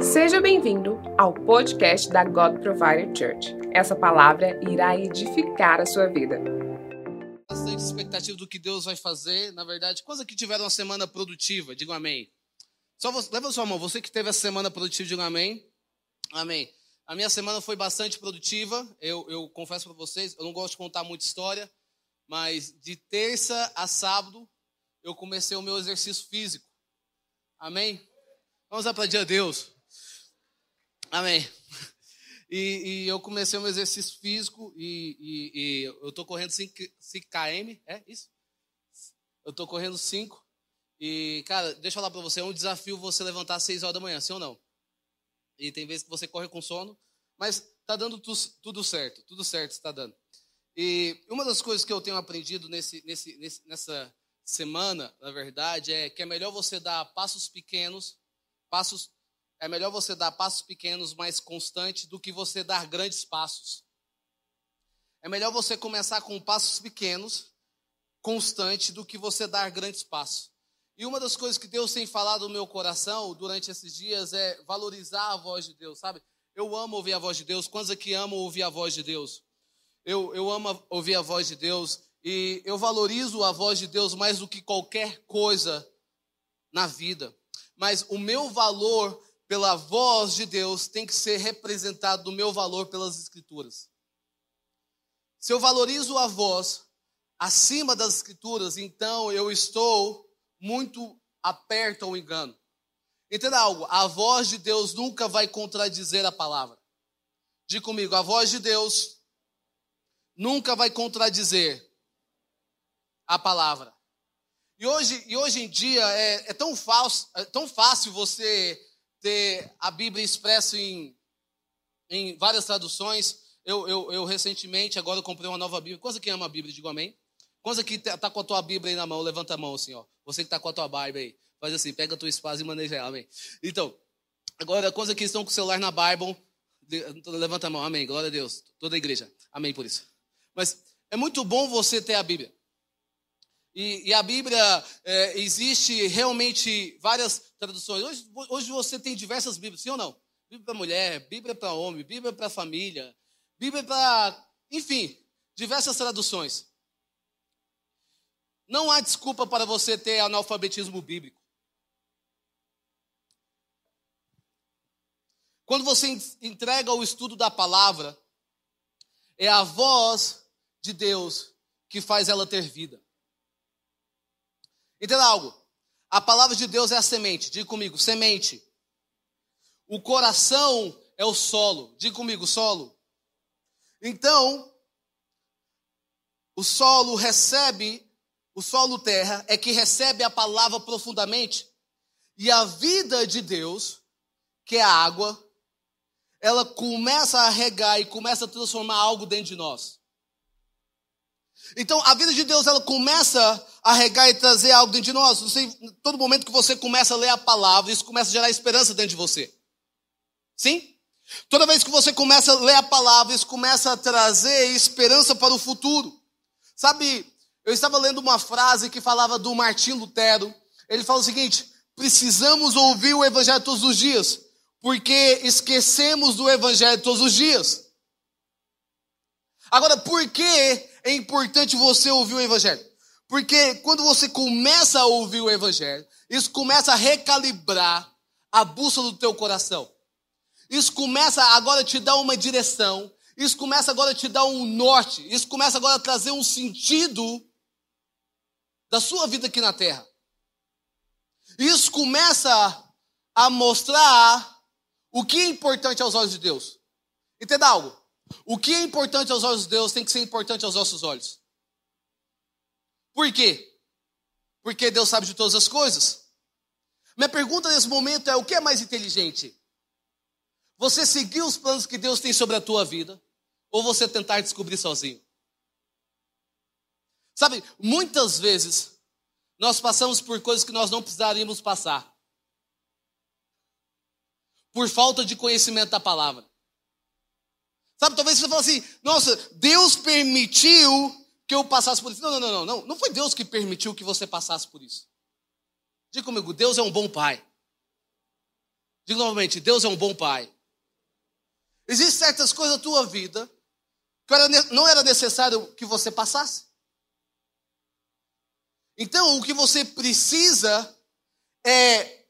Seja bem-vindo ao podcast da God Provider Church. Essa palavra irá edificar a sua vida. Bastante expectativa do que Deus vai fazer. Na verdade, quantos aqui tiveram uma semana produtiva? Diga amém. Só você, leva a sua mão. Você que teve essa semana produtiva, diga amém. Amém. A minha semana foi bastante produtiva. Eu, eu confesso para vocês, eu não gosto de contar muita história, mas de terça a sábado eu comecei o meu exercício físico. Amém? Vamos aplaudir a Deus. Amém. E, e, eu comecei meu exercício físico e, e, e eu estou correndo 5, 5 km, é isso? Eu estou correndo 5 e, cara, deixa eu falar para você, é um desafio você levantar às 6 horas da manhã, sim ou não? E tem vezes que você corre com sono, mas tá dando tu, tudo certo, tudo certo está dando. E uma das coisas que eu tenho aprendido nesse, nesse, nesse, nessa semana, na verdade, é que é melhor você dar passos pequenos Passos é melhor você dar passos pequenos mais constantes do que você dar grandes passos. É melhor você começar com passos pequenos, constante, do que você dar grandes passos. E uma das coisas que Deus tem falado no meu coração durante esses dias é valorizar a voz de Deus, sabe? Eu amo ouvir a voz de Deus. Quantos aqui amam ouvir a voz de Deus? Eu, eu amo ouvir a voz de Deus e eu valorizo a voz de Deus mais do que qualquer coisa na vida mas o meu valor pela voz de Deus tem que ser representado do meu valor pelas Escrituras. Se eu valorizo a voz acima das Escrituras, então eu estou muito aperto ao engano. Entenda algo, a voz de Deus nunca vai contradizer a palavra. Diga comigo, a voz de Deus nunca vai contradizer a palavra. E hoje, e hoje em dia é, é tão, falso, é tão fácil você ter a Bíblia expressa em, em várias traduções. Eu, eu, eu recentemente, agora eu comprei uma nova Bíblia. Quantos aqui ama a Bíblia? Digo amém. Quantos aqui está com a tua Bíblia aí na mão? Levanta a mão assim, ó. Você que está com a tua Bíblia aí. Faz assim, pega a tua espada e maneja ela, amém. Então, agora, quantos aqui estão com o celular na Bíblia? Levanta a mão, amém. Glória a Deus. Toda a igreja. Amém por isso. Mas é muito bom você ter a Bíblia. E, e a Bíblia, é, existe realmente várias traduções. Hoje, hoje você tem diversas Bíblias, sim ou não? Bíblia para mulher, Bíblia para homem, Bíblia para família, Bíblia para. Enfim, diversas traduções. Não há desculpa para você ter analfabetismo bíblico. Quando você entrega o estudo da palavra, é a voz de Deus que faz ela ter vida. Entenda algo. A palavra de Deus é a semente. Diga comigo, semente. O coração é o solo. Diga comigo, solo. Então, o solo recebe, o solo terra é que recebe a palavra profundamente. E a vida de Deus, que é a água, ela começa a regar e começa a transformar algo dentro de nós. Então, a vida de Deus, ela começa a regar e trazer algo dentro de nós. Você, todo momento que você começa a ler a palavra, isso começa a gerar esperança dentro de você. Sim? Toda vez que você começa a ler a palavra, isso começa a trazer esperança para o futuro. Sabe, eu estava lendo uma frase que falava do Martim Lutero. Ele fala o seguinte: precisamos ouvir o evangelho todos os dias, porque esquecemos do evangelho todos os dias. Agora, por que é importante você ouvir o Evangelho. Porque quando você começa a ouvir o Evangelho, isso começa a recalibrar a bússola do teu coração. Isso começa agora a te dar uma direção. Isso começa agora a te dar um norte. Isso começa agora a trazer um sentido da sua vida aqui na terra. Isso começa a mostrar o que é importante aos olhos de Deus. Entenda algo? O que é importante aos olhos de Deus tem que ser importante aos nossos olhos. Por quê? Porque Deus sabe de todas as coisas. Minha pergunta nesse momento é: o que é mais inteligente? Você seguir os planos que Deus tem sobre a tua vida ou você tentar descobrir sozinho? Sabe, muitas vezes nós passamos por coisas que nós não precisaríamos passar. Por falta de conhecimento da palavra. Sabe, talvez você fale assim, nossa, Deus permitiu que eu passasse por isso. Não, não, não, não, não. foi Deus que permitiu que você passasse por isso. Diga comigo, Deus é um bom pai. Digo novamente, Deus é um bom pai. Existem certas coisas na tua vida que não era necessário que você passasse. Então, o que você precisa é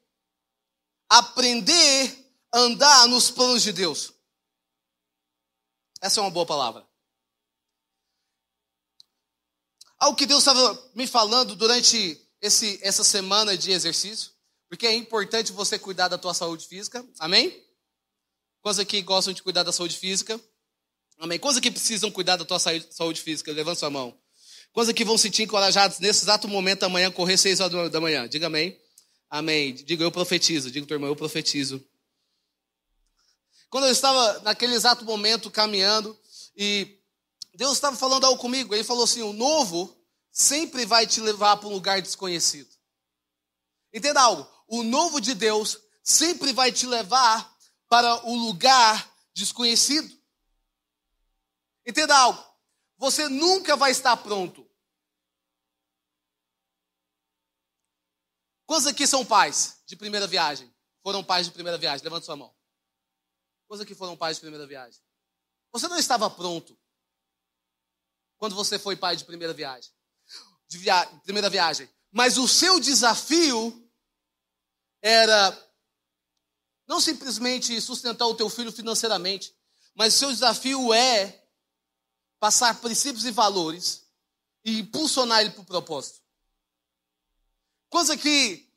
aprender a andar nos planos de Deus. Essa é uma boa palavra. Algo que Deus estava me falando durante esse, essa semana de exercício, porque é importante você cuidar da tua saúde física, amém? Quantos aqui gostam de cuidar da saúde física? Amém. Quantos aqui precisam cuidar da tua saúde física? Levanta sua mão. Quantos aqui vão se sentir encorajados nesse exato momento amanhã, correr seis horas da manhã? Diga amém. Amém. Diga eu profetizo. Diga tua irmã, eu profetizo. Quando eu estava naquele exato momento caminhando e Deus estava falando algo comigo, ele falou assim: o novo sempre vai te levar para um lugar desconhecido. Entenda algo: o novo de Deus sempre vai te levar para o lugar desconhecido. Entenda algo: você nunca vai estar pronto. Quantos aqui são pais de primeira viagem? Foram pais de primeira viagem? Levanta sua mão. Quantos aqui foram pais de primeira viagem? Você não estava pronto quando você foi pai de primeira viagem. De via... primeira viagem. Mas o seu desafio era não simplesmente sustentar o teu filho financeiramente, mas o seu desafio é passar princípios e valores e impulsionar ele para o propósito. Quantos aqui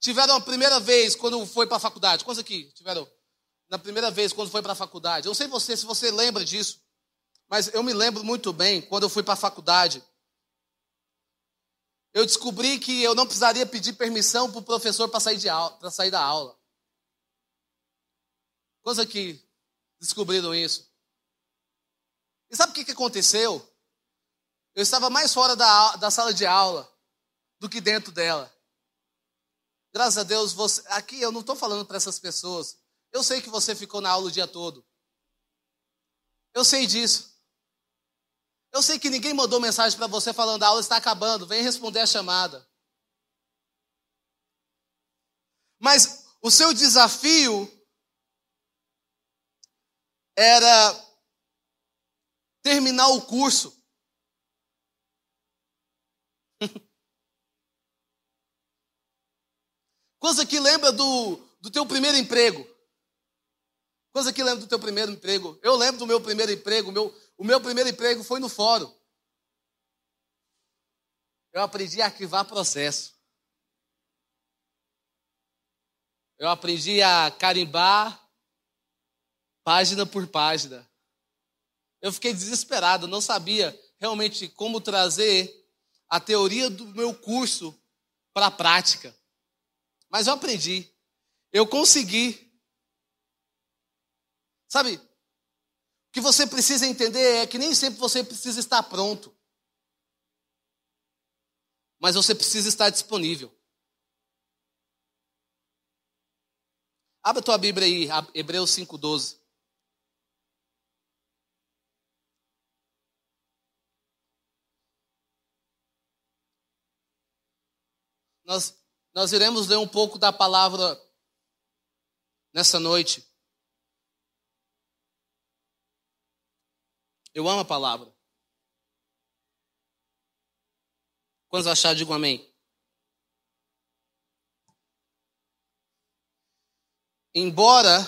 tiveram a primeira vez quando foi para a faculdade? Quantos aqui tiveram na primeira vez quando foi para a faculdade? Eu não sei você, se você lembra disso, mas eu me lembro muito bem quando eu fui para a faculdade. Eu descobri que eu não precisaria pedir permissão para o professor para sair, de aula, sair da aula. Quantos aqui descobriram isso? E sabe o que, que aconteceu? Eu estava mais fora da, da sala de aula do que dentro dela. Graças a Deus, você, aqui eu não estou falando para essas pessoas. Eu sei que você ficou na aula o dia todo. Eu sei disso. Eu sei que ninguém mandou mensagem para você falando a aula está acabando, vem responder a chamada. Mas o seu desafio era terminar o curso. Quantos aqui lembra do, do teu primeiro emprego? Quantos aqui lembra do teu primeiro emprego? Eu lembro do meu primeiro emprego. Meu, o meu primeiro emprego foi no fórum. Eu aprendi a arquivar processo. Eu aprendi a carimbar página por página. Eu fiquei desesperado, não sabia realmente como trazer a teoria do meu curso para a prática. Mas eu aprendi. Eu consegui. Sabe? O que você precisa entender é que nem sempre você precisa estar pronto. Mas você precisa estar disponível. Abra tua Bíblia aí, Hebreus 5,12. Nós, nós iremos ler um pouco da palavra nessa noite. Eu amo a palavra. Quantos acharam, digam amém. Embora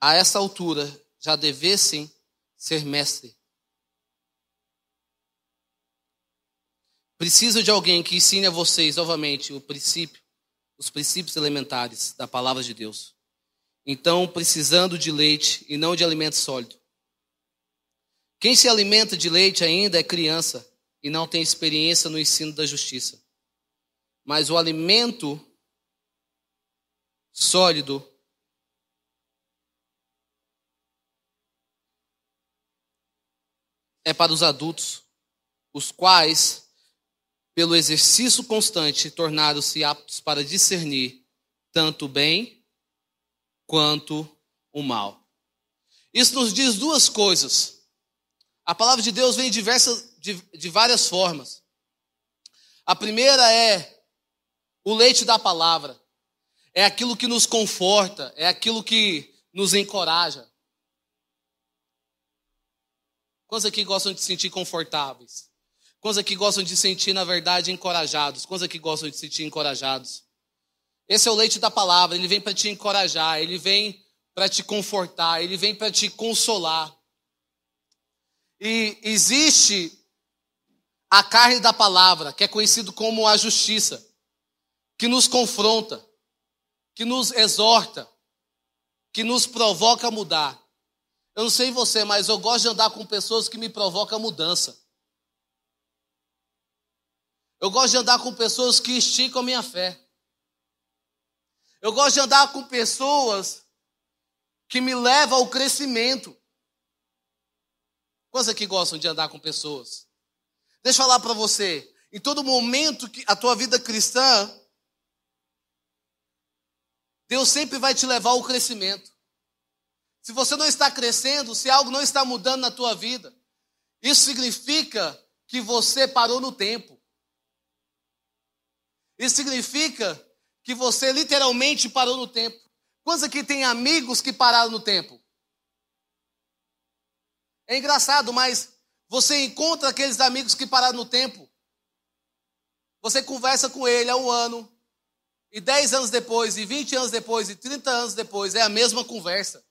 a essa altura já devessem ser mestre, Preciso de alguém que ensine a vocês novamente o princípio, os princípios elementares da palavra de Deus. Então, precisando de leite e não de alimento sólido. Quem se alimenta de leite ainda é criança e não tem experiência no ensino da justiça. Mas o alimento sólido é para os adultos, os quais pelo exercício constante, tornaram-se aptos para discernir tanto o bem quanto o mal. Isso nos diz duas coisas. A palavra de Deus vem diversas, de, de várias formas. A primeira é o leite da palavra. É aquilo que nos conforta, é aquilo que nos encoraja. Quantos aqui gostam de se sentir confortáveis? Quantos aqui gostam de se sentir, na verdade, encorajados? Quantos aqui gostam de se sentir encorajados? Esse é o leite da palavra, ele vem para te encorajar, ele vem para te confortar, ele vem para te consolar. E existe a carne da palavra, que é conhecido como a justiça, que nos confronta, que nos exorta, que nos provoca a mudar. Eu não sei você, mas eu gosto de andar com pessoas que me provocam mudança. Eu gosto de andar com pessoas que esticam a minha fé. Eu gosto de andar com pessoas que me levam ao crescimento. Quantos aqui gostam de andar com pessoas? Deixa eu falar para você. Em todo momento que a tua vida cristã, Deus sempre vai te levar ao crescimento. Se você não está crescendo, se algo não está mudando na tua vida, isso significa que você parou no tempo. Isso significa que você literalmente parou no tempo. Quantos aqui tem amigos que pararam no tempo? É engraçado, mas você encontra aqueles amigos que pararam no tempo. Você conversa com ele há um ano, e 10 anos depois, e 20 anos depois, e 30 anos depois, é a mesma conversa.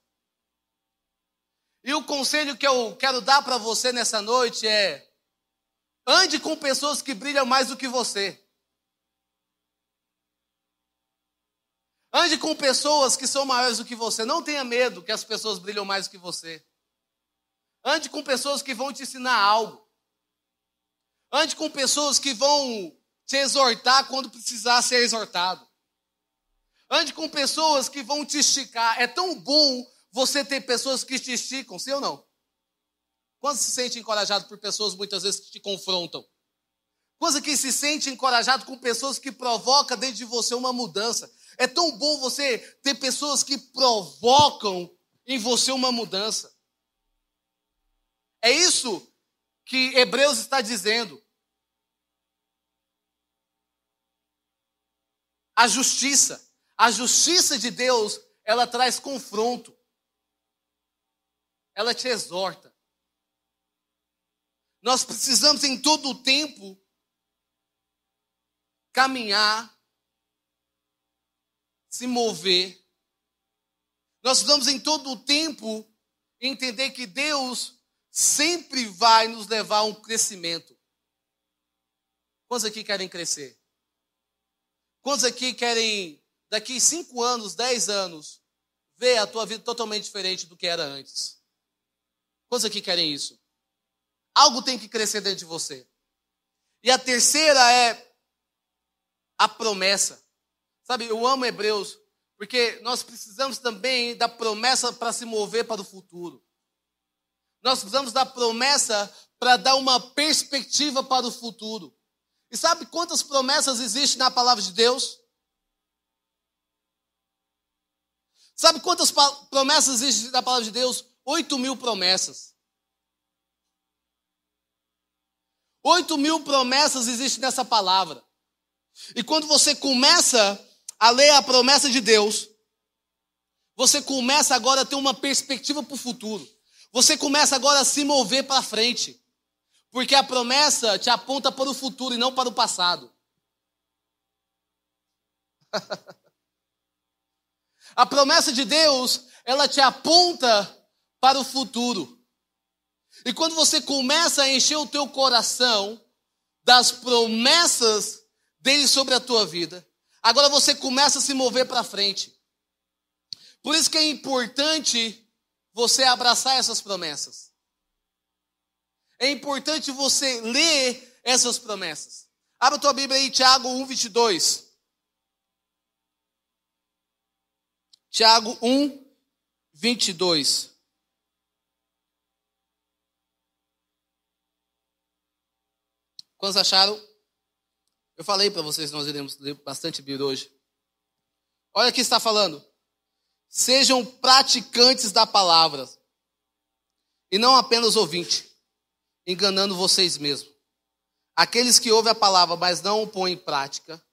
E o conselho que eu quero dar para você nessa noite é: ande com pessoas que brilham mais do que você. Ande com pessoas que são maiores do que você. Não tenha medo que as pessoas brilham mais do que você. Ande com pessoas que vão te ensinar algo. Ande com pessoas que vão te exortar quando precisar ser exortado. Ande com pessoas que vão te esticar. É tão bom você tem pessoas que te esticam, sim ou não? Quando se sente encorajado por pessoas muitas vezes que te confrontam? Quando que se sente encorajado com pessoas que provocam dentro de você uma mudança? É tão bom você ter pessoas que provocam em você uma mudança. É isso que Hebreus está dizendo. A justiça, a justiça de Deus, ela traz confronto ela te exorta. Nós precisamos em todo o tempo caminhar, se mover. Nós precisamos em todo o tempo entender que Deus sempre vai nos levar a um crescimento. Quantos aqui querem crescer? Quantos aqui querem, daqui cinco anos, dez anos, ver a tua vida totalmente diferente do que era antes? Quantos aqui querem isso? Algo tem que crescer dentro de você. E a terceira é a promessa. Sabe, eu amo Hebreus, porque nós precisamos também da promessa para se mover para o futuro. Nós precisamos da promessa para dar uma perspectiva para o futuro. E sabe quantas promessas existem na palavra de Deus? Sabe quantas promessas existem na palavra de Deus? Oito mil promessas. Oito mil promessas existem nessa palavra. E quando você começa a ler a promessa de Deus, você começa agora a ter uma perspectiva para o futuro. Você começa agora a se mover para frente. Porque a promessa te aponta para o futuro e não para o passado. a promessa de Deus, ela te aponta para o futuro. E quando você começa a encher o teu coração das promessas dele sobre a tua vida, agora você começa a se mover para frente. Por isso que é importante você abraçar essas promessas. É importante você ler essas promessas. Abra tua Bíblia aí, Tiago 1, 22. Tiago 1, 22. Quantos acharam? Eu falei para vocês nós iremos ler bastante Bíblia hoje. Olha o que está falando. Sejam praticantes da palavra e não apenas ouvintes, enganando vocês mesmos. Aqueles que ouvem a palavra, mas não o põem em prática,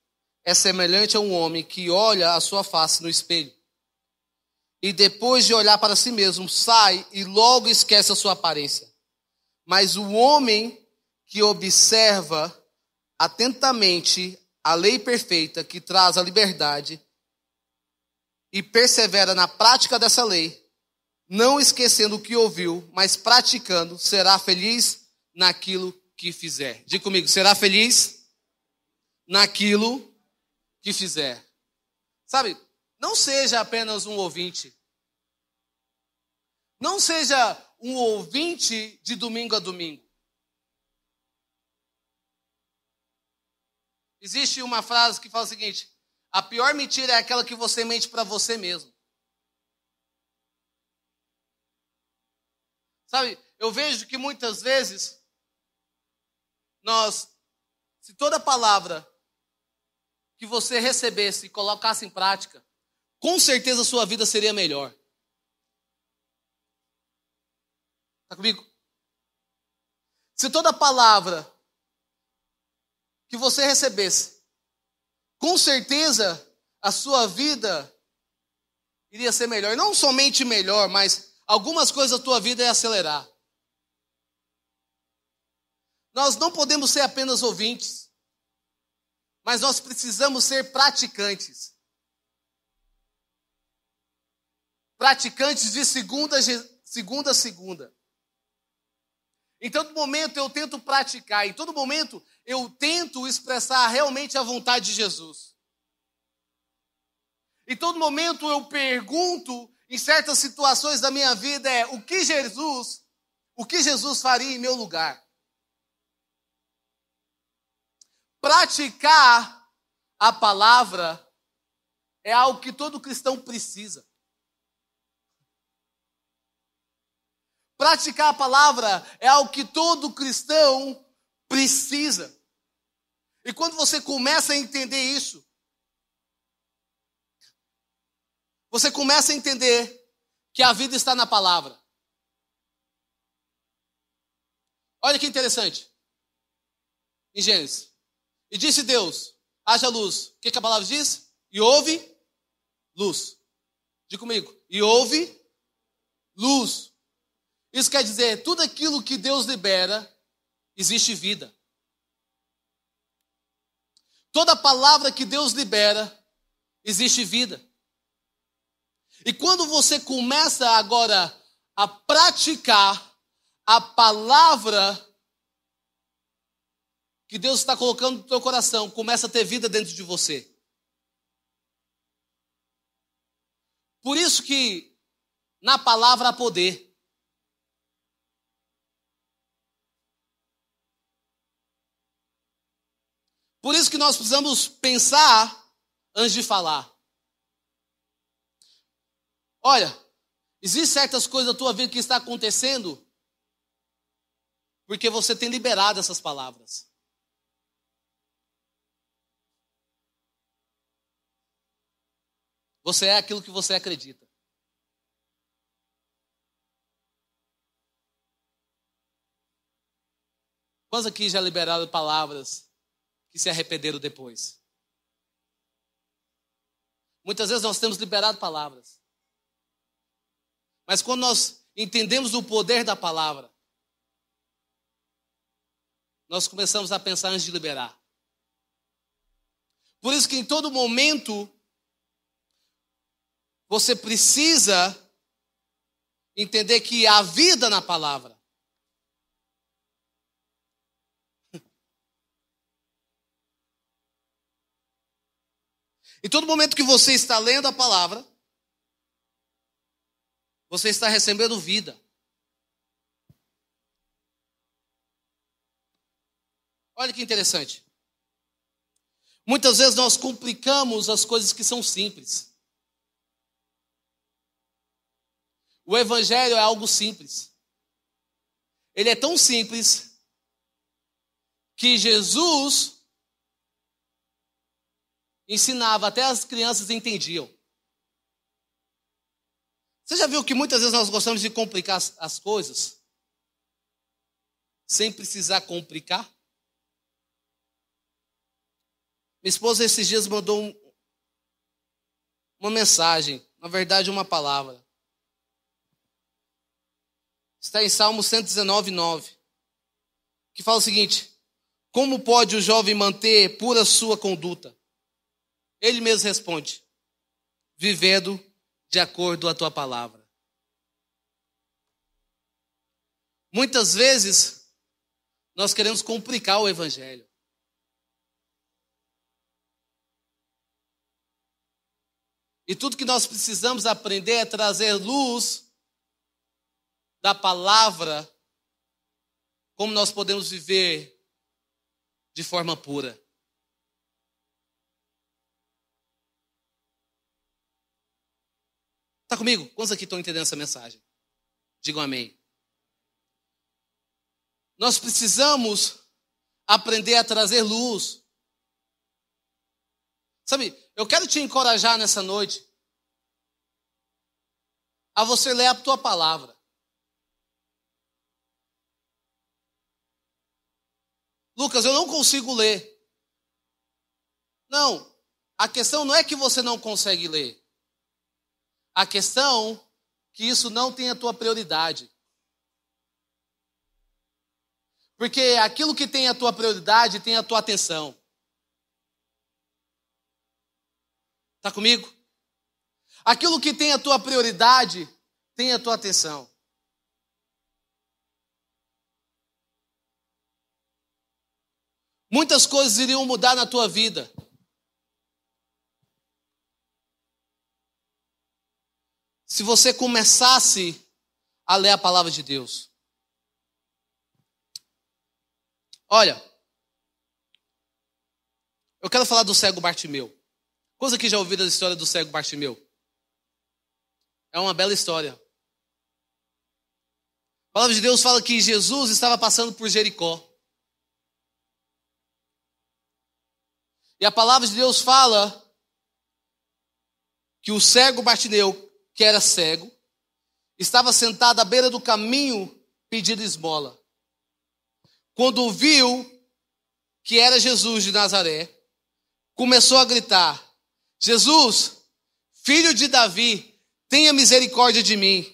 é semelhante a um homem que olha a sua face no espelho. E depois de olhar para si mesmo, sai e logo esquece a sua aparência. Mas o homem que observa atentamente a lei perfeita que traz a liberdade e persevera na prática dessa lei, não esquecendo o que ouviu, mas praticando, será feliz naquilo que fizer. Diga comigo, será feliz naquilo que fizer. Sabe, não seja apenas um ouvinte. Não seja um ouvinte de domingo a domingo. Existe uma frase que fala o seguinte: a pior mentira é aquela que você mente para você mesmo. Sabe, eu vejo que muitas vezes nós, se toda palavra que você recebesse e colocasse em prática, com certeza a sua vida seria melhor. Está comigo? Se toda palavra que você recebesse, com certeza a sua vida iria ser melhor. Não somente melhor, mas algumas coisas da tua vida ia acelerar. Nós não podemos ser apenas ouvintes mas nós precisamos ser praticantes. Praticantes de segunda, segunda a segunda. Em todo momento eu tento praticar, em todo momento eu tento expressar realmente a vontade de Jesus. Em todo momento eu pergunto, em certas situações da minha vida, é o que Jesus, o que Jesus faria em meu lugar? Praticar a palavra é algo que todo cristão precisa. Praticar a palavra é algo que todo cristão precisa. E quando você começa a entender isso, você começa a entender que a vida está na palavra. Olha que interessante. Em Gênesis. E disse Deus: haja luz. O que, que a palavra diz? E houve luz. Diga comigo. E houve luz. Isso quer dizer, tudo aquilo que Deus libera, existe vida. Toda palavra que Deus libera, existe vida. E quando você começa agora a praticar a palavra que Deus está colocando no teu coração começa a ter vida dentro de você. Por isso que na palavra há poder. Por isso que nós precisamos pensar antes de falar. Olha, existem certas coisas da tua vida que está acontecendo porque você tem liberado essas palavras. Você é aquilo que você acredita. Quantos aqui já liberaram palavras que se arrependeram depois? Muitas vezes nós temos liberado palavras. Mas quando nós entendemos o poder da palavra, nós começamos a pensar antes de liberar. Por isso que em todo momento você precisa entender que há vida na palavra. Em todo momento que você está lendo a palavra, você está recebendo vida. Olha que interessante. Muitas vezes nós complicamos as coisas que são simples. O Evangelho é algo simples. Ele é tão simples que Jesus ensinava, até as crianças entendiam. Você já viu que muitas vezes nós gostamos de complicar as, as coisas sem precisar complicar? Minha esposa esses dias mandou um, uma mensagem, na verdade, uma palavra. Está em Salmo 119, 9, que fala o seguinte: Como pode o jovem manter pura sua conduta? Ele mesmo responde: Vivendo de acordo com a tua palavra. Muitas vezes, nós queremos complicar o evangelho. E tudo que nós precisamos aprender é trazer luz da palavra, como nós podemos viver de forma pura. Está comigo? Quantos aqui estão entendendo essa mensagem? Digam amém. Nós precisamos aprender a trazer luz Sabe, eu quero te encorajar nessa noite a você ler a tua palavra. Lucas, eu não consigo ler. Não, a questão não é que você não consegue ler. A questão que isso não tem a tua prioridade. Porque aquilo que tem a tua prioridade tem a tua atenção. Está comigo? Aquilo que tem a tua prioridade tem a tua atenção. Muitas coisas iriam mudar na tua vida. Se você começasse a ler a palavra de Deus. Olha, eu quero falar do cego Bartimeu. Quantos aqui já ouviram a história do cego Bartimeu? É uma bela história. A palavra de Deus fala que Jesus estava passando por Jericó. E a palavra de Deus fala que o cego Bartimeu, que era cego, estava sentado à beira do caminho pedindo esmola. Quando viu que era Jesus de Nazaré, começou a gritar: Jesus, filho de Davi, tenha misericórdia de mim.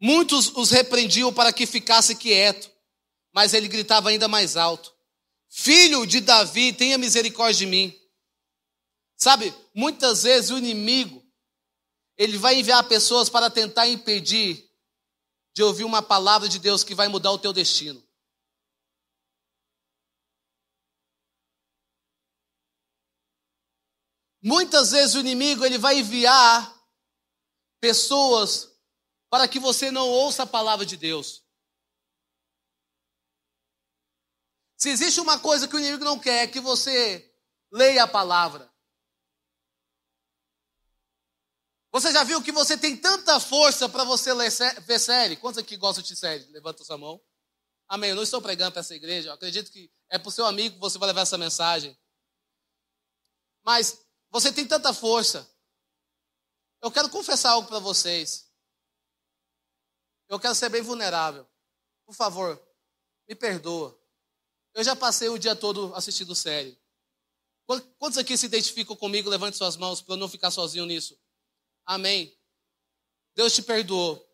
Muitos os repreendiam para que ficasse quieto, mas ele gritava ainda mais alto: Filho de Davi, tenha misericórdia de mim. Sabe, muitas vezes o inimigo, ele vai enviar pessoas para tentar impedir de ouvir uma palavra de Deus que vai mudar o teu destino. Muitas vezes o inimigo ele vai enviar pessoas para que você não ouça a palavra de Deus. Se existe uma coisa que o inimigo não quer, é que você leia a palavra. Você já viu que você tem tanta força para você ler, ver série? Quantos aqui gostam de série? Levanta sua mão. Amém. Eu não estou pregando para essa igreja. Eu acredito que é para o seu amigo que você vai levar essa mensagem. Mas você tem tanta força. Eu quero confessar algo para vocês. Eu quero ser bem vulnerável. Por favor, me perdoa. Eu já passei o dia todo assistindo série. Quantos aqui se identificam comigo? Levante suas mãos para eu não ficar sozinho nisso. Amém. Deus te perdoou.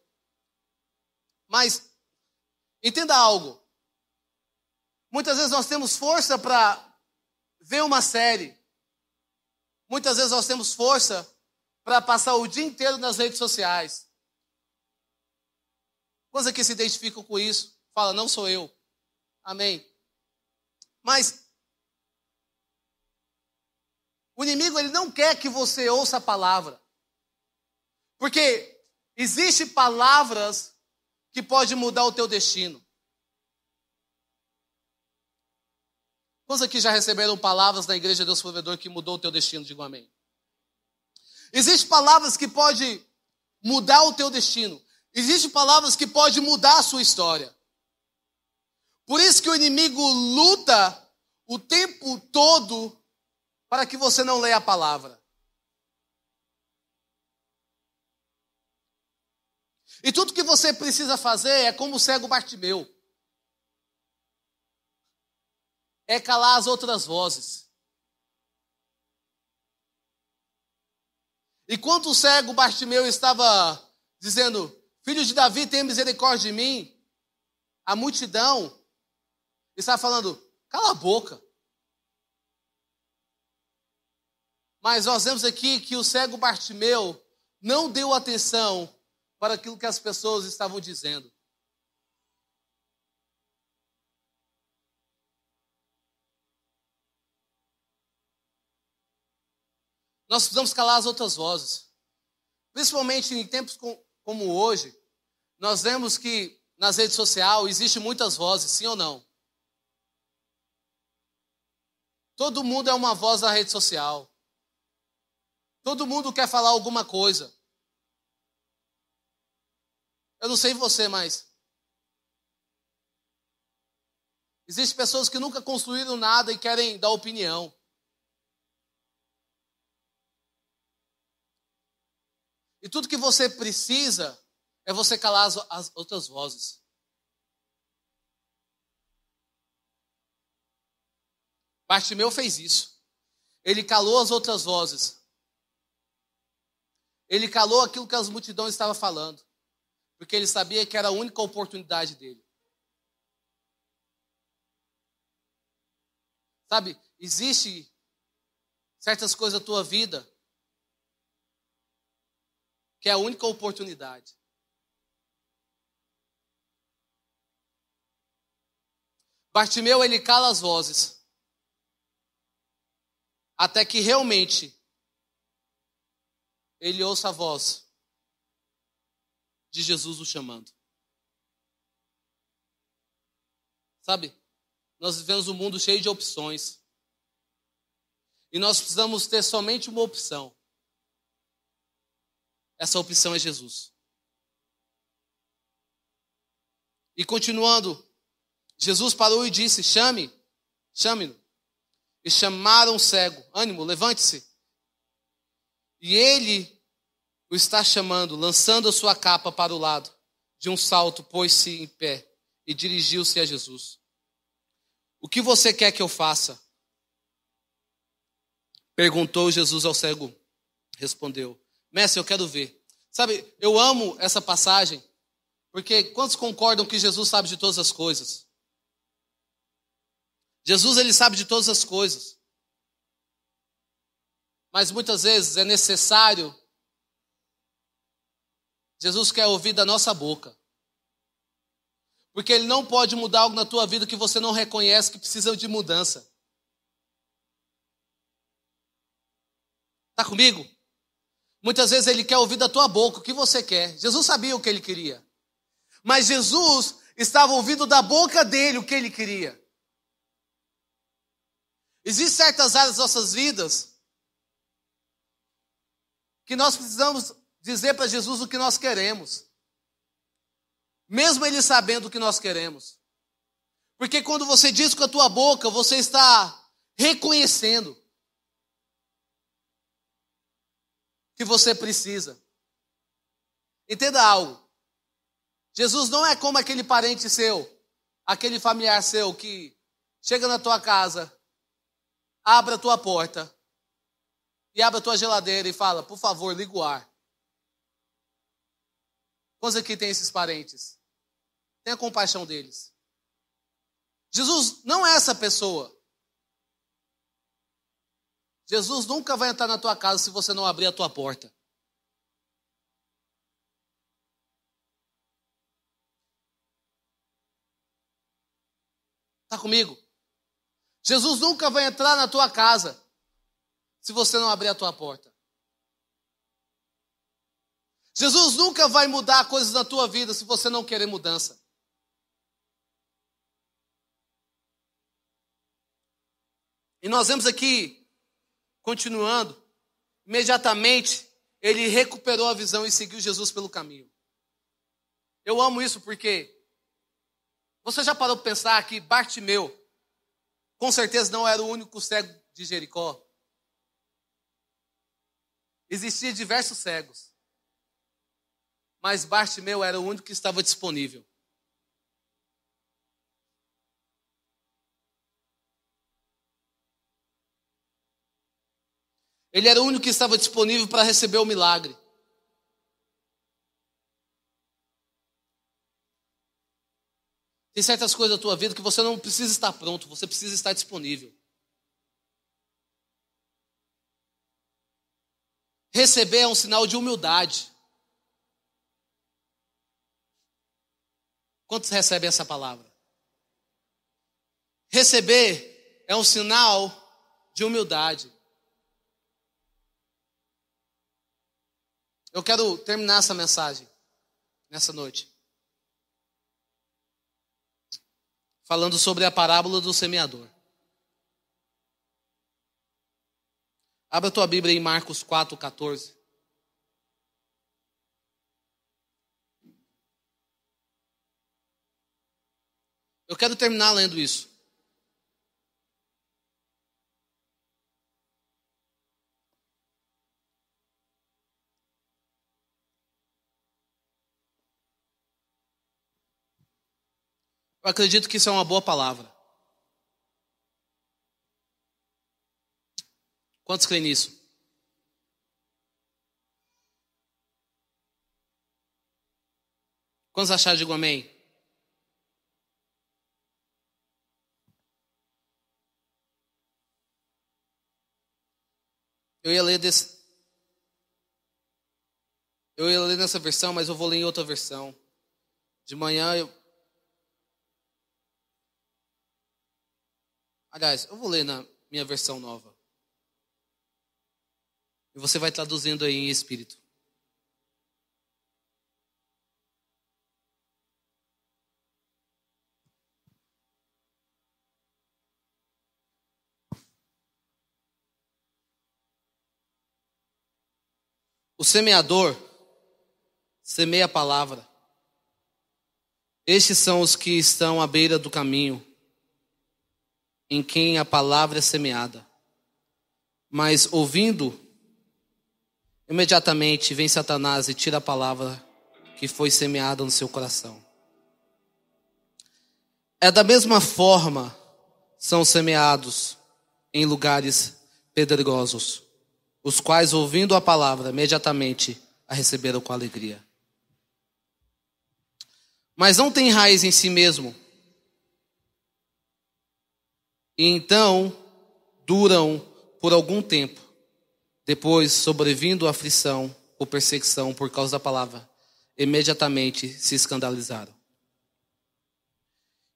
Mas, entenda algo. Muitas vezes nós temos força para ver uma série, Muitas vezes nós temos força para passar o dia inteiro nas redes sociais. Quantos aqui se identificam com isso? Fala, não sou eu. Amém. Mas o inimigo ele não quer que você ouça a palavra. Porque existem palavras que podem mudar o teu destino. Quantos aqui já receberam palavras da Igreja de Deus Provedor que mudou o teu destino? Digo amém. Existem palavras que podem mudar o teu destino. Existem palavras que podem mudar a sua história. Por isso que o inimigo luta o tempo todo para que você não leia a palavra. E tudo que você precisa fazer é como o cego Bartimeu. é calar as outras vozes. Enquanto o cego Bartimeu estava dizendo: Filho de Davi, tenha misericórdia de mim, a multidão estava falando: Cala a boca. Mas nós vemos aqui que o cego Bartimeu não deu atenção para aquilo que as pessoas estavam dizendo. Nós precisamos calar as outras vozes. Principalmente em tempos como hoje, nós vemos que nas redes sociais existem muitas vozes, sim ou não? Todo mundo é uma voz na rede social. Todo mundo quer falar alguma coisa. Eu não sei você, mas. Existem pessoas que nunca construíram nada e querem dar opinião. E tudo que você precisa é você calar as, as outras vozes. Bartimeu fez isso. Ele calou as outras vozes. Ele calou aquilo que as multidões estavam falando. Porque ele sabia que era a única oportunidade dele. Sabe, existe certas coisas na tua vida que é a única oportunidade. Bartimeu, ele cala as vozes. Até que realmente ele ouça a voz de Jesus o chamando. Sabe, nós vivemos um mundo cheio de opções. E nós precisamos ter somente uma opção. Essa opção é Jesus. E continuando, Jesus parou e disse: Chame, chame-no. E chamaram o cego: Ânimo, levante-se. E ele o está chamando, lançando a sua capa para o lado. De um salto, pôs-se em pé e dirigiu-se a Jesus. O que você quer que eu faça? Perguntou Jesus ao cego. Respondeu: Mestre, eu quero ver. Sabe, eu amo essa passagem, porque quantos concordam que Jesus sabe de todas as coisas? Jesus, ele sabe de todas as coisas. Mas muitas vezes é necessário, Jesus quer ouvir da nossa boca. Porque ele não pode mudar algo na tua vida que você não reconhece que precisa de mudança. Está comigo? Muitas vezes ele quer ouvir da tua boca o que você quer. Jesus sabia o que ele queria. Mas Jesus estava ouvindo da boca dele o que ele queria. Existem certas áreas das nossas vidas que nós precisamos dizer para Jesus o que nós queremos. Mesmo ele sabendo o que nós queremos. Porque quando você diz com a tua boca, você está reconhecendo. que você precisa. Entenda algo. Jesus não é como aquele parente seu, aquele familiar seu que chega na tua casa, abre a tua porta e abre a tua geladeira e fala: por favor, liga o ar. Quantos aqui tem esses parentes? Tenha compaixão deles. Jesus não é essa pessoa. Jesus nunca vai entrar na tua casa se você não abrir a tua porta. Está comigo? Jesus nunca vai entrar na tua casa se você não abrir a tua porta. Jesus nunca vai mudar coisas na tua vida se você não querer mudança. E nós vemos aqui Continuando, imediatamente ele recuperou a visão e seguiu Jesus pelo caminho. Eu amo isso porque você já parou para pensar que Bartimeu, com certeza não era o único cego de Jericó. Existiam diversos cegos mas Bartimeu era o único que estava disponível. Ele era o único que estava disponível para receber o milagre. Tem certas coisas da tua vida que você não precisa estar pronto, você precisa estar disponível. Receber é um sinal de humildade. Quantos recebem essa palavra? Receber é um sinal de humildade. Eu quero terminar essa mensagem nessa noite. Falando sobre a parábola do semeador. Abra tua Bíblia em Marcos 4, 14. Eu quero terminar lendo isso. Eu acredito que isso é uma boa palavra. Quantos creem nisso? Quantos acharam? Digo amém. Eu ia ler desse. Eu ia ler nessa versão, mas eu vou ler em outra versão. De manhã eu. Aliás, eu vou ler na minha versão nova. E você vai traduzindo aí em espírito. Semeador semeia a palavra. Estes são os que estão à beira do caminho, em quem a palavra é semeada. Mas ouvindo, imediatamente vem Satanás e tira a palavra que foi semeada no seu coração. É da mesma forma são semeados em lugares pedregosos os quais, ouvindo a palavra, imediatamente a receberam com alegria. Mas não tem raiz em si mesmo. E então duram por algum tempo. Depois, sobrevindo a aflição ou perseguição por causa da palavra, imediatamente se escandalizaram.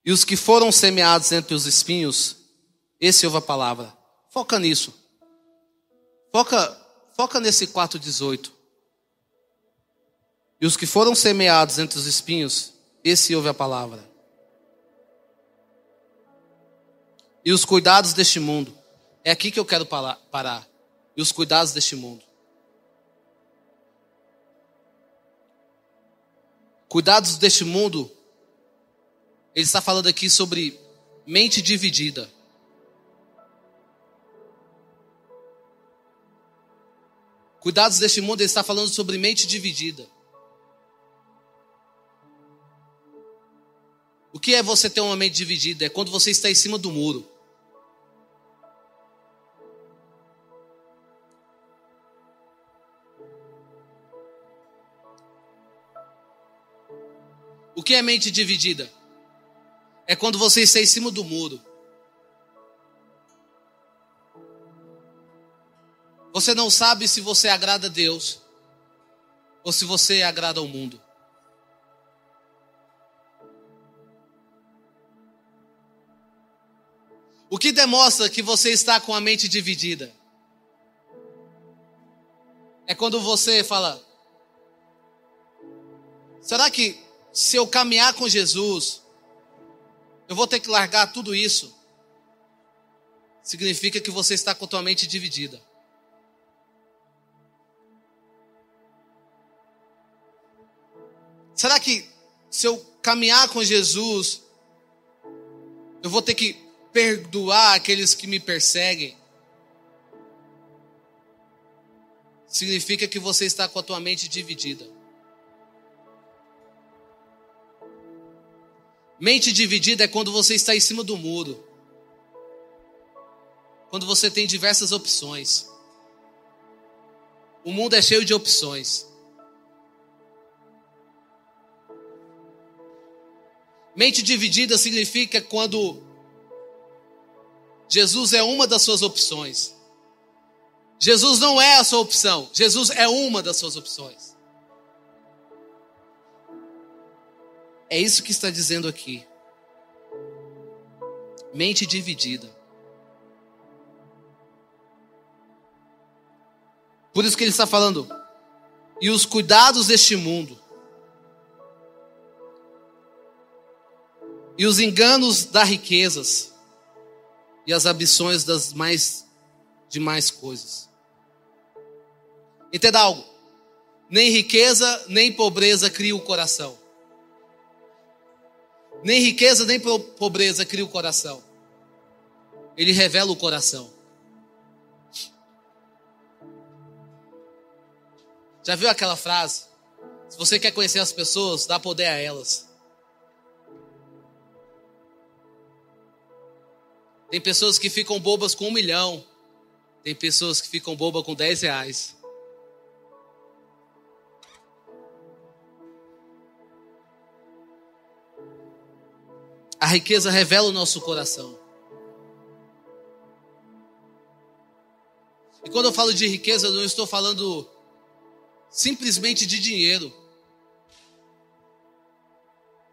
E os que foram semeados entre os espinhos, esse ouve a palavra. Foca nisso. Foca, foca nesse 4,18. E os que foram semeados entre os espinhos, esse ouve a palavra. E os cuidados deste mundo. É aqui que eu quero parar. E os cuidados deste mundo. Cuidados deste mundo. Ele está falando aqui sobre mente dividida. Cuidados deste mundo, ele está falando sobre mente dividida. O que é você ter uma mente dividida? É quando você está em cima do muro. O que é mente dividida? É quando você está em cima do muro. Você não sabe se você agrada a Deus ou se você agrada ao mundo. O que demonstra que você está com a mente dividida? É quando você fala: será que se eu caminhar com Jesus, eu vou ter que largar tudo isso? Significa que você está com a tua mente dividida. Será que se eu caminhar com Jesus, eu vou ter que perdoar aqueles que me perseguem? Significa que você está com a tua mente dividida. Mente dividida é quando você está em cima do muro. Quando você tem diversas opções. O mundo é cheio de opções. Mente dividida significa quando Jesus é uma das suas opções. Jesus não é a sua opção, Jesus é uma das suas opções. É isso que está dizendo aqui. Mente dividida. Por isso que ele está falando. E os cuidados deste mundo. E os enganos das riquezas. E as ambições das mais demais coisas. Entenda algo. Nem riqueza, nem pobreza cria o coração. Nem riqueza, nem pobreza cria o coração. Ele revela o coração. Já viu aquela frase? Se você quer conhecer as pessoas, dá poder a elas. Tem pessoas que ficam bobas com um milhão. Tem pessoas que ficam bobas com dez reais. A riqueza revela o nosso coração. E quando eu falo de riqueza, eu não estou falando simplesmente de dinheiro.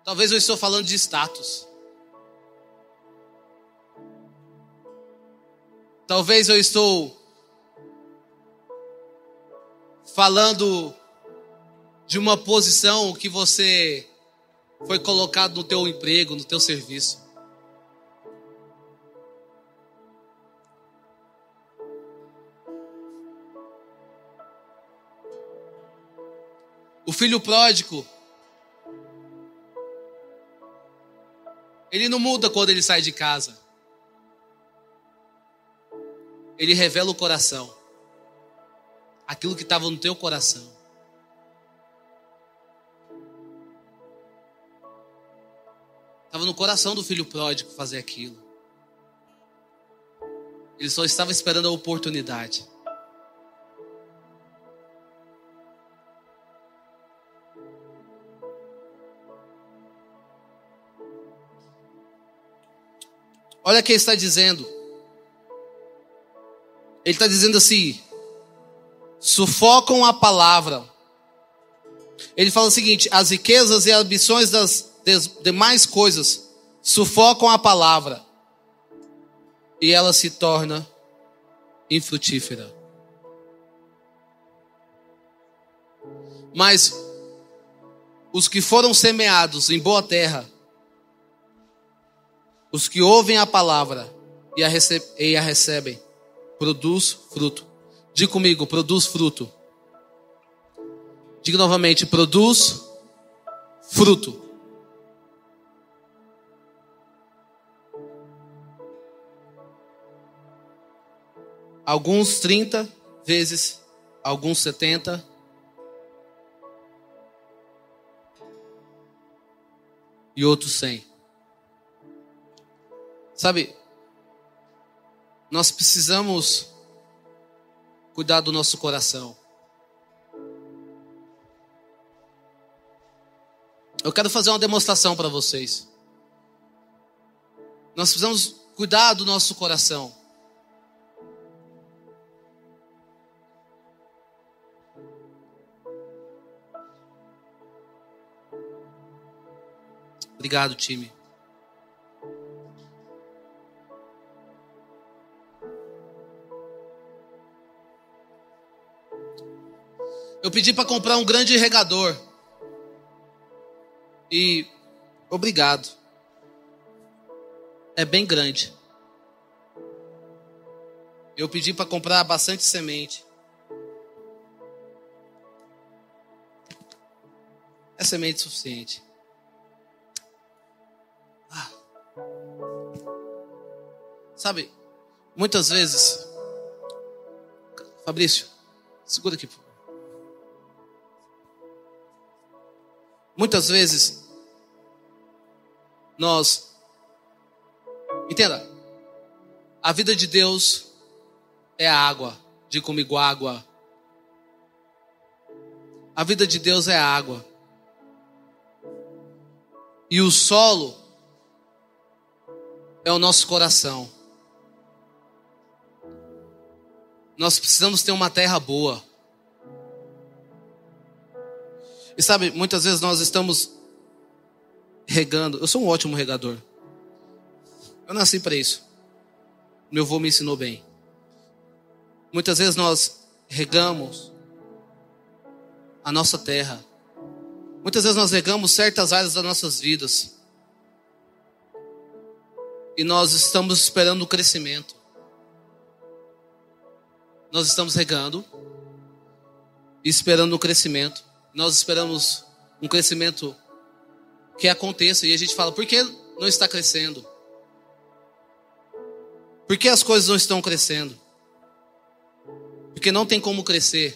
Talvez eu estou falando de status. Talvez eu estou falando de uma posição que você foi colocado no teu emprego, no teu serviço. O filho pródigo, ele não muda quando ele sai de casa. Ele revela o coração. Aquilo que estava no teu coração. Estava no coração do filho pródigo fazer aquilo. Ele só estava esperando a oportunidade. Olha o que ele está dizendo. Ele está dizendo assim: sufocam a palavra. Ele fala o seguinte: as riquezas e ambições das demais coisas sufocam a palavra e ela se torna infrutífera. Mas os que foram semeados em boa terra, os que ouvem a palavra e a, e a recebem, produz fruto. Diga comigo, produz fruto. Diga novamente, produz fruto. alguns 30 vezes, alguns 70. E outros 100. Sabe, nós precisamos cuidar do nosso coração. Eu quero fazer uma demonstração para vocês. Nós precisamos cuidar do nosso coração. Obrigado, time. Eu pedi para comprar um grande regador. E obrigado. É bem grande. Eu pedi para comprar bastante semente. É semente suficiente. Sabe, muitas vezes. Fabrício, segura aqui, por Muitas vezes, nós. Entenda, a vida de Deus é a água. Diga comigo, água. A vida de Deus é água. E o solo é o nosso coração. Nós precisamos ter uma terra boa. E sabe, muitas vezes nós estamos regando. Eu sou um ótimo regador. Eu nasci para isso. Meu avô me ensinou bem. Muitas vezes nós regamos a nossa terra. Muitas vezes nós regamos certas áreas das nossas vidas. E nós estamos esperando o crescimento. Nós estamos regando e esperando o crescimento. Nós esperamos um crescimento que aconteça e a gente fala: por que não está crescendo? Por que as coisas não estão crescendo? Porque não tem como crescer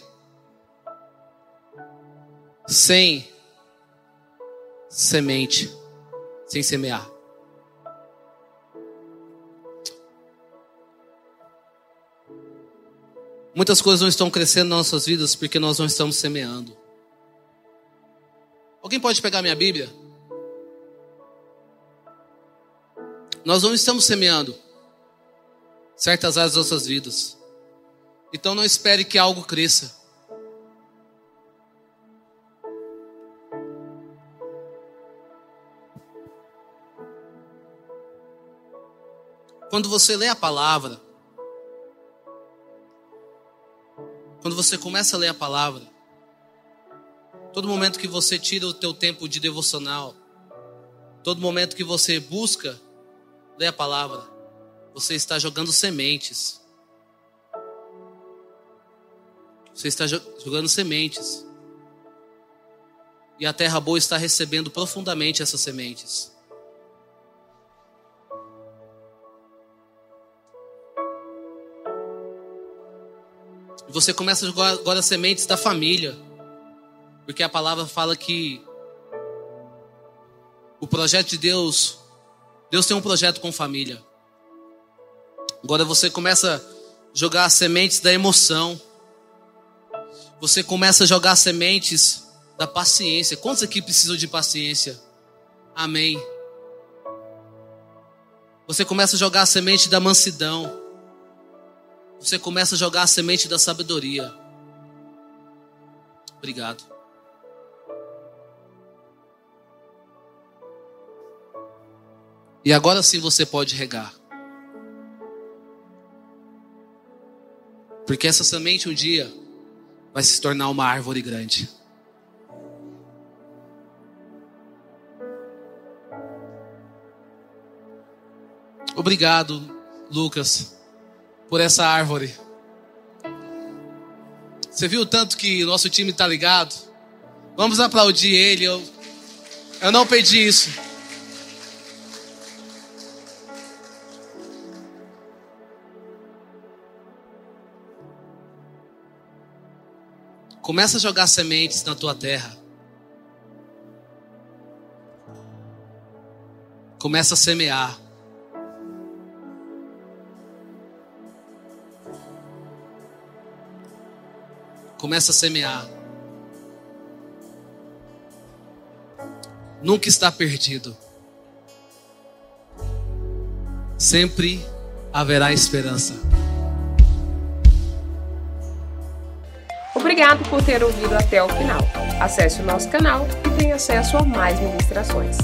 sem semente, sem semear. Muitas coisas não estão crescendo nas nossas vidas porque nós não estamos semeando. Alguém pode pegar minha Bíblia? Nós não estamos semeando certas áreas das nossas vidas. Então não espere que algo cresça. Quando você lê a palavra, quando você começa a ler a palavra, todo momento que você tira o teu tempo de devocional, todo momento que você busca ler a palavra, você está jogando sementes. Você está jogando sementes. E a terra boa está recebendo profundamente essas sementes. Você começa a jogar agora sementes da família. Porque a palavra fala que o projeto de Deus, Deus tem um projeto com família. Agora você começa a jogar sementes da emoção. Você começa a jogar sementes da paciência. Quantos aqui precisam de paciência? Amém. Você começa a jogar a semente da mansidão. Você começa a jogar a semente da sabedoria. Obrigado. E agora sim você pode regar. Porque essa semente um dia vai se tornar uma árvore grande. Obrigado, Lucas, por essa árvore. Você viu tanto que o nosso time está ligado? Vamos aplaudir ele. Eu, eu não pedi isso. Começa a jogar sementes na tua terra. Começa a semear. Começa a semear. Nunca está perdido. Sempre haverá esperança. Obrigado por ter ouvido até o final. Acesse o nosso canal e tenha acesso a mais ministrações.